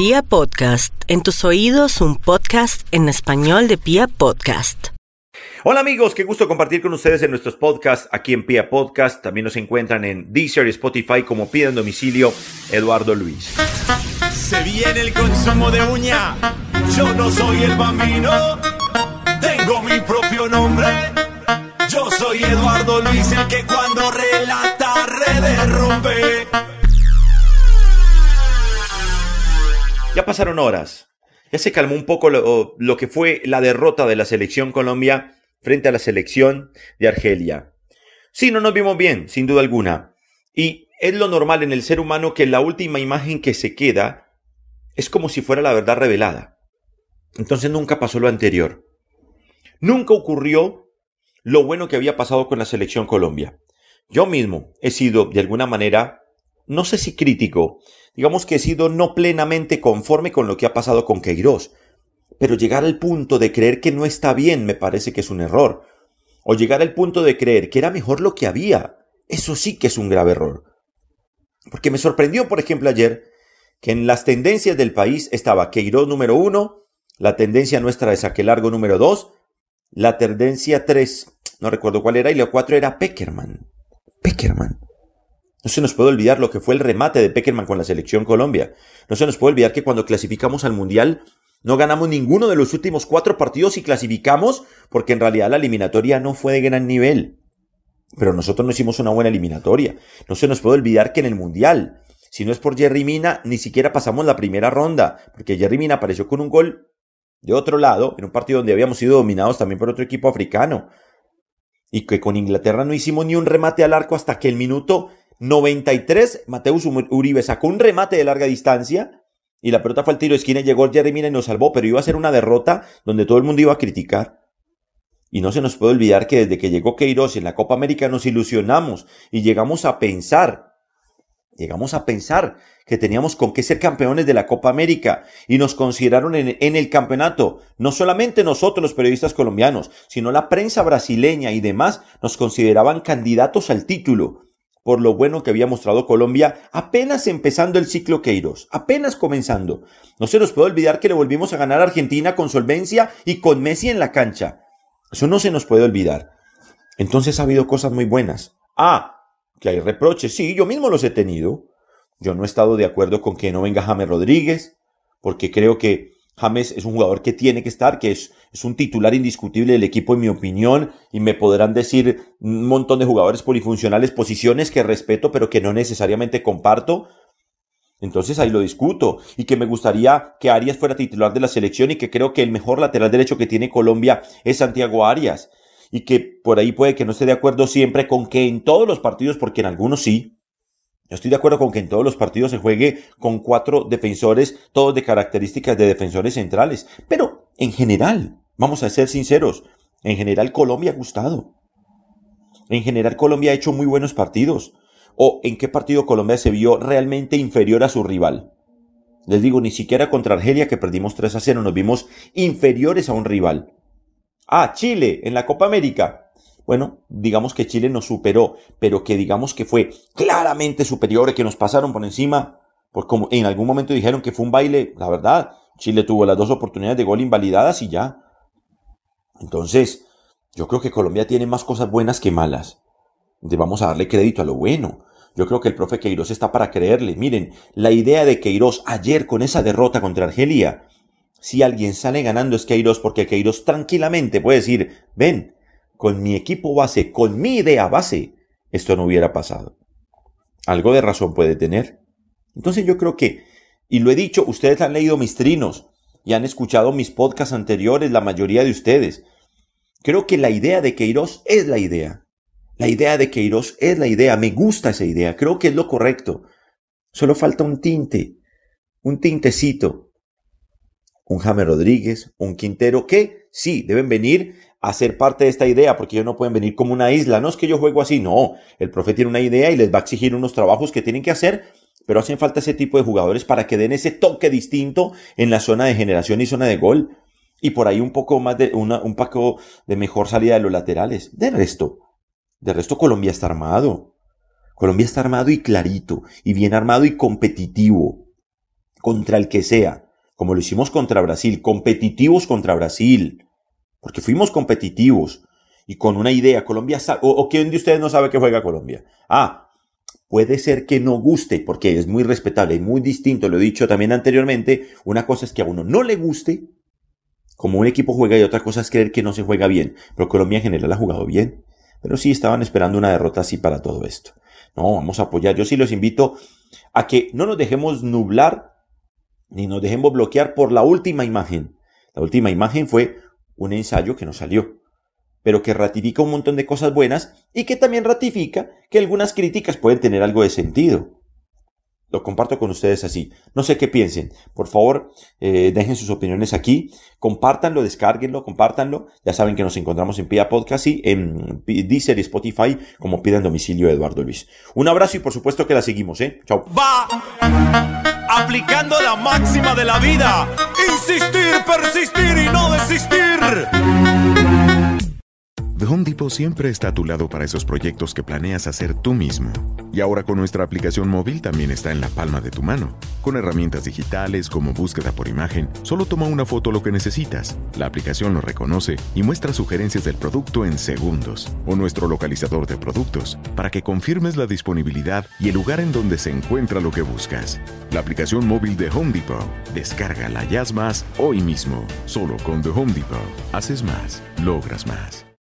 Pia Podcast, en tus oídos un podcast en español de Pia Podcast. Hola amigos, qué gusto compartir con ustedes en nuestros podcasts aquí en Pia Podcast. También nos encuentran en Deezer y Spotify como Pida en Domicilio Eduardo Luis. Se viene el consumo de uña. Yo no soy el bambino. Tengo mi propio nombre. Yo soy Eduardo Luis, el que cuando relata redes Ya pasaron horas. Ya se calmó un poco lo, que fue la derrota de la selección Colombia frente a la selección de Argelia. Sí, no nos vimos bien, sin duda alguna. Y es lo normal en el ser humano que la última imagen que se queda es como si fuera la verdad revelada. Entonces nunca pasó lo anterior. Nunca ocurrió lo bueno que había pasado con la selección Colombia. Yo mismo he sido, de alguna manera, no sé si crítico, digamos que he sido no plenamente conforme con lo que ha pasado con Queiroz, pero llegar al punto de creer que no está bien me parece que es un error, o llegar al punto de creer que era mejor lo que había, eso sí que es un grave error. Porque me sorprendió, por ejemplo, ayer que en las tendencias del país estaba Queiroz número uno, la tendencia nuestra de saque largo número dos, la tendencia tres, no recuerdo cuál era, y la cuatro era Peckerman. Peckerman. No se nos puede olvidar lo que fue el remate de Peckerman con la selección Colombia. No se nos puede olvidar que cuando clasificamos al Mundial no ganamos ninguno de los últimos cuatro partidos y clasificamos porque en realidad la eliminatoria no fue de gran nivel. Pero nosotros no hicimos una buena eliminatoria. No se nos puede olvidar que en el Mundial, si no es por Jerry Mina, ni siquiera pasamos la primera ronda, porque Jerry Mina apareció con un gol de otro lado, en un partido donde habíamos sido dominados también por otro equipo africano. Y que con Inglaterra no hicimos ni un remate al arco hasta que el minuto 93, Mateus Uribe sacó un remate de larga distancia y la pelota fue al tiro de esquina y llegó Jerry y nos salvó, pero iba a ser una derrota donde todo el mundo iba a criticar. Y no se nos puede olvidar que desde que llegó Queiroz en la Copa América nos ilusionamos y llegamos a pensar, llegamos a pensar que teníamos con qué ser campeones de la Copa América y nos consideraron en, el campeonato. No solamente nosotros los periodistas colombianos, sino la prensa brasileña y demás nos consideraban candidatos al título por lo bueno que había mostrado Colombia apenas empezando el ciclo Queiros, apenas comenzando. No se nos puede olvidar que le volvimos a ganar a Argentina con solvencia y con Messi en la cancha. Eso no se nos puede olvidar. Entonces ha habido cosas muy buenas. Ah, que hay reproches, sí, yo mismo los he tenido. Yo no he estado de acuerdo con que no venga James Rodríguez, porque creo que James es un jugador que tiene que estar, que es, es, un titular indiscutible del equipo en mi opinión, y me podrán decir un montón de jugadores polifuncionales, posiciones que respeto, pero que no necesariamente comparto. Entonces ahí lo discuto, y que me gustaría que Arias fuera titular de la selección, y que creo que el mejor lateral derecho que tiene Colombia es Santiago Arias, y que por ahí puede que no esté de acuerdo siempre con que en todos los partidos, porque en algunos sí, yo estoy de acuerdo con que en todos los partidos se juegue con cuatro defensores, todos de características de defensores centrales. Pero en general, vamos a ser sinceros, en general Colombia ha gustado. En general Colombia ha hecho muy buenos partidos. ¿O en qué partido Colombia se vio realmente inferior a su rival? Les digo, ni siquiera contra Argelia que perdimos 3 a 0 nos vimos inferiores a un rival. Ah, Chile en la Copa América bueno, digamos que Chile nos superó, pero que digamos que fue claramente superior, que nos pasaron por encima, pues como en algún momento dijeron que fue un baile, la verdad, Chile tuvo las dos oportunidades de gol invalidadas y ya. Entonces, yo creo que Colombia tiene más cosas buenas que malas. Vamos a darle crédito a lo bueno. Yo creo que el profe Queiroz está para creerle. Miren, la idea de Queiroz ayer con esa derrota contra Argelia, si alguien sale ganando es Queiroz porque Queiroz tranquilamente puede decir, ven, con mi equipo base, con mi idea base, esto no hubiera pasado. Algo de razón puede tener. Entonces yo creo que, y lo he dicho, ustedes han leído mis trinos y han escuchado mis podcasts anteriores, la mayoría de ustedes. Creo que la idea de Queiroz es la idea. La idea de Queiroz es la idea. Me gusta esa idea. Creo que es lo correcto. Solo falta un tinte, un tintecito. Un Jaime Rodríguez, un Quintero, que sí, deben venir a ser parte de esta idea, porque ellos no pueden venir como una isla. No es que yo juego así, no. El profe tiene una idea y les va a exigir unos trabajos que tienen que hacer, pero hacen falta ese tipo de jugadores para que den ese toque distinto en la zona de generación y zona de gol. Y por ahí un poco más de, una, un poco de mejor salida de los laterales. De resto, de resto Colombia está armado. Colombia está armado y clarito, y bien armado y competitivo. contra el que sea, como lo hicimos contra Brasil, competitivos contra Brasil, porque fuimos competitivos y con una idea, Colombia o, o quién de ustedes no sabe que juega Colombia. Ah, puede ser que no guste, porque es muy respetable y muy distinto, lo he dicho también anteriormente, una cosa es que a uno no le guste como un equipo juega y otra cosa es creer que no se juega bien, pero Colombia en general ha jugado bien, pero sí estaban esperando una derrota así para todo esto. No, vamos a apoyar, yo sí los invito a que no nos dejemos nublar ni nos dejemos bloquear por la última imagen. La última imagen fue un ensayo que no salió, pero que ratifica un montón de cosas buenas y que también ratifica que algunas críticas pueden tener algo de sentido. Lo comparto con ustedes así. No sé qué piensen. Por favor, eh, dejen sus opiniones aquí. Compártanlo, descárguenlo, compártanlo. Ya saben que nos encontramos en Pia Podcast y en Deezer y Spotify como piden domicilio Eduardo Luis. Un abrazo y por supuesto que la seguimos, ¿eh? Chao. Aplicando la máxima de la vida. Insistir, persistir y no desistir. The Home Depot siempre está a tu lado para esos proyectos que planeas hacer tú mismo. Y ahora con nuestra aplicación móvil también está en la palma de tu mano. Con herramientas digitales como búsqueda por imagen, solo toma una foto lo que necesitas. La aplicación lo reconoce y muestra sugerencias del producto en segundos. O nuestro localizador de productos para que confirmes la disponibilidad y el lugar en donde se encuentra lo que buscas. La aplicación móvil de Home Depot. Descárgala ya más hoy mismo. Solo con The Home Depot. Haces más, logras más.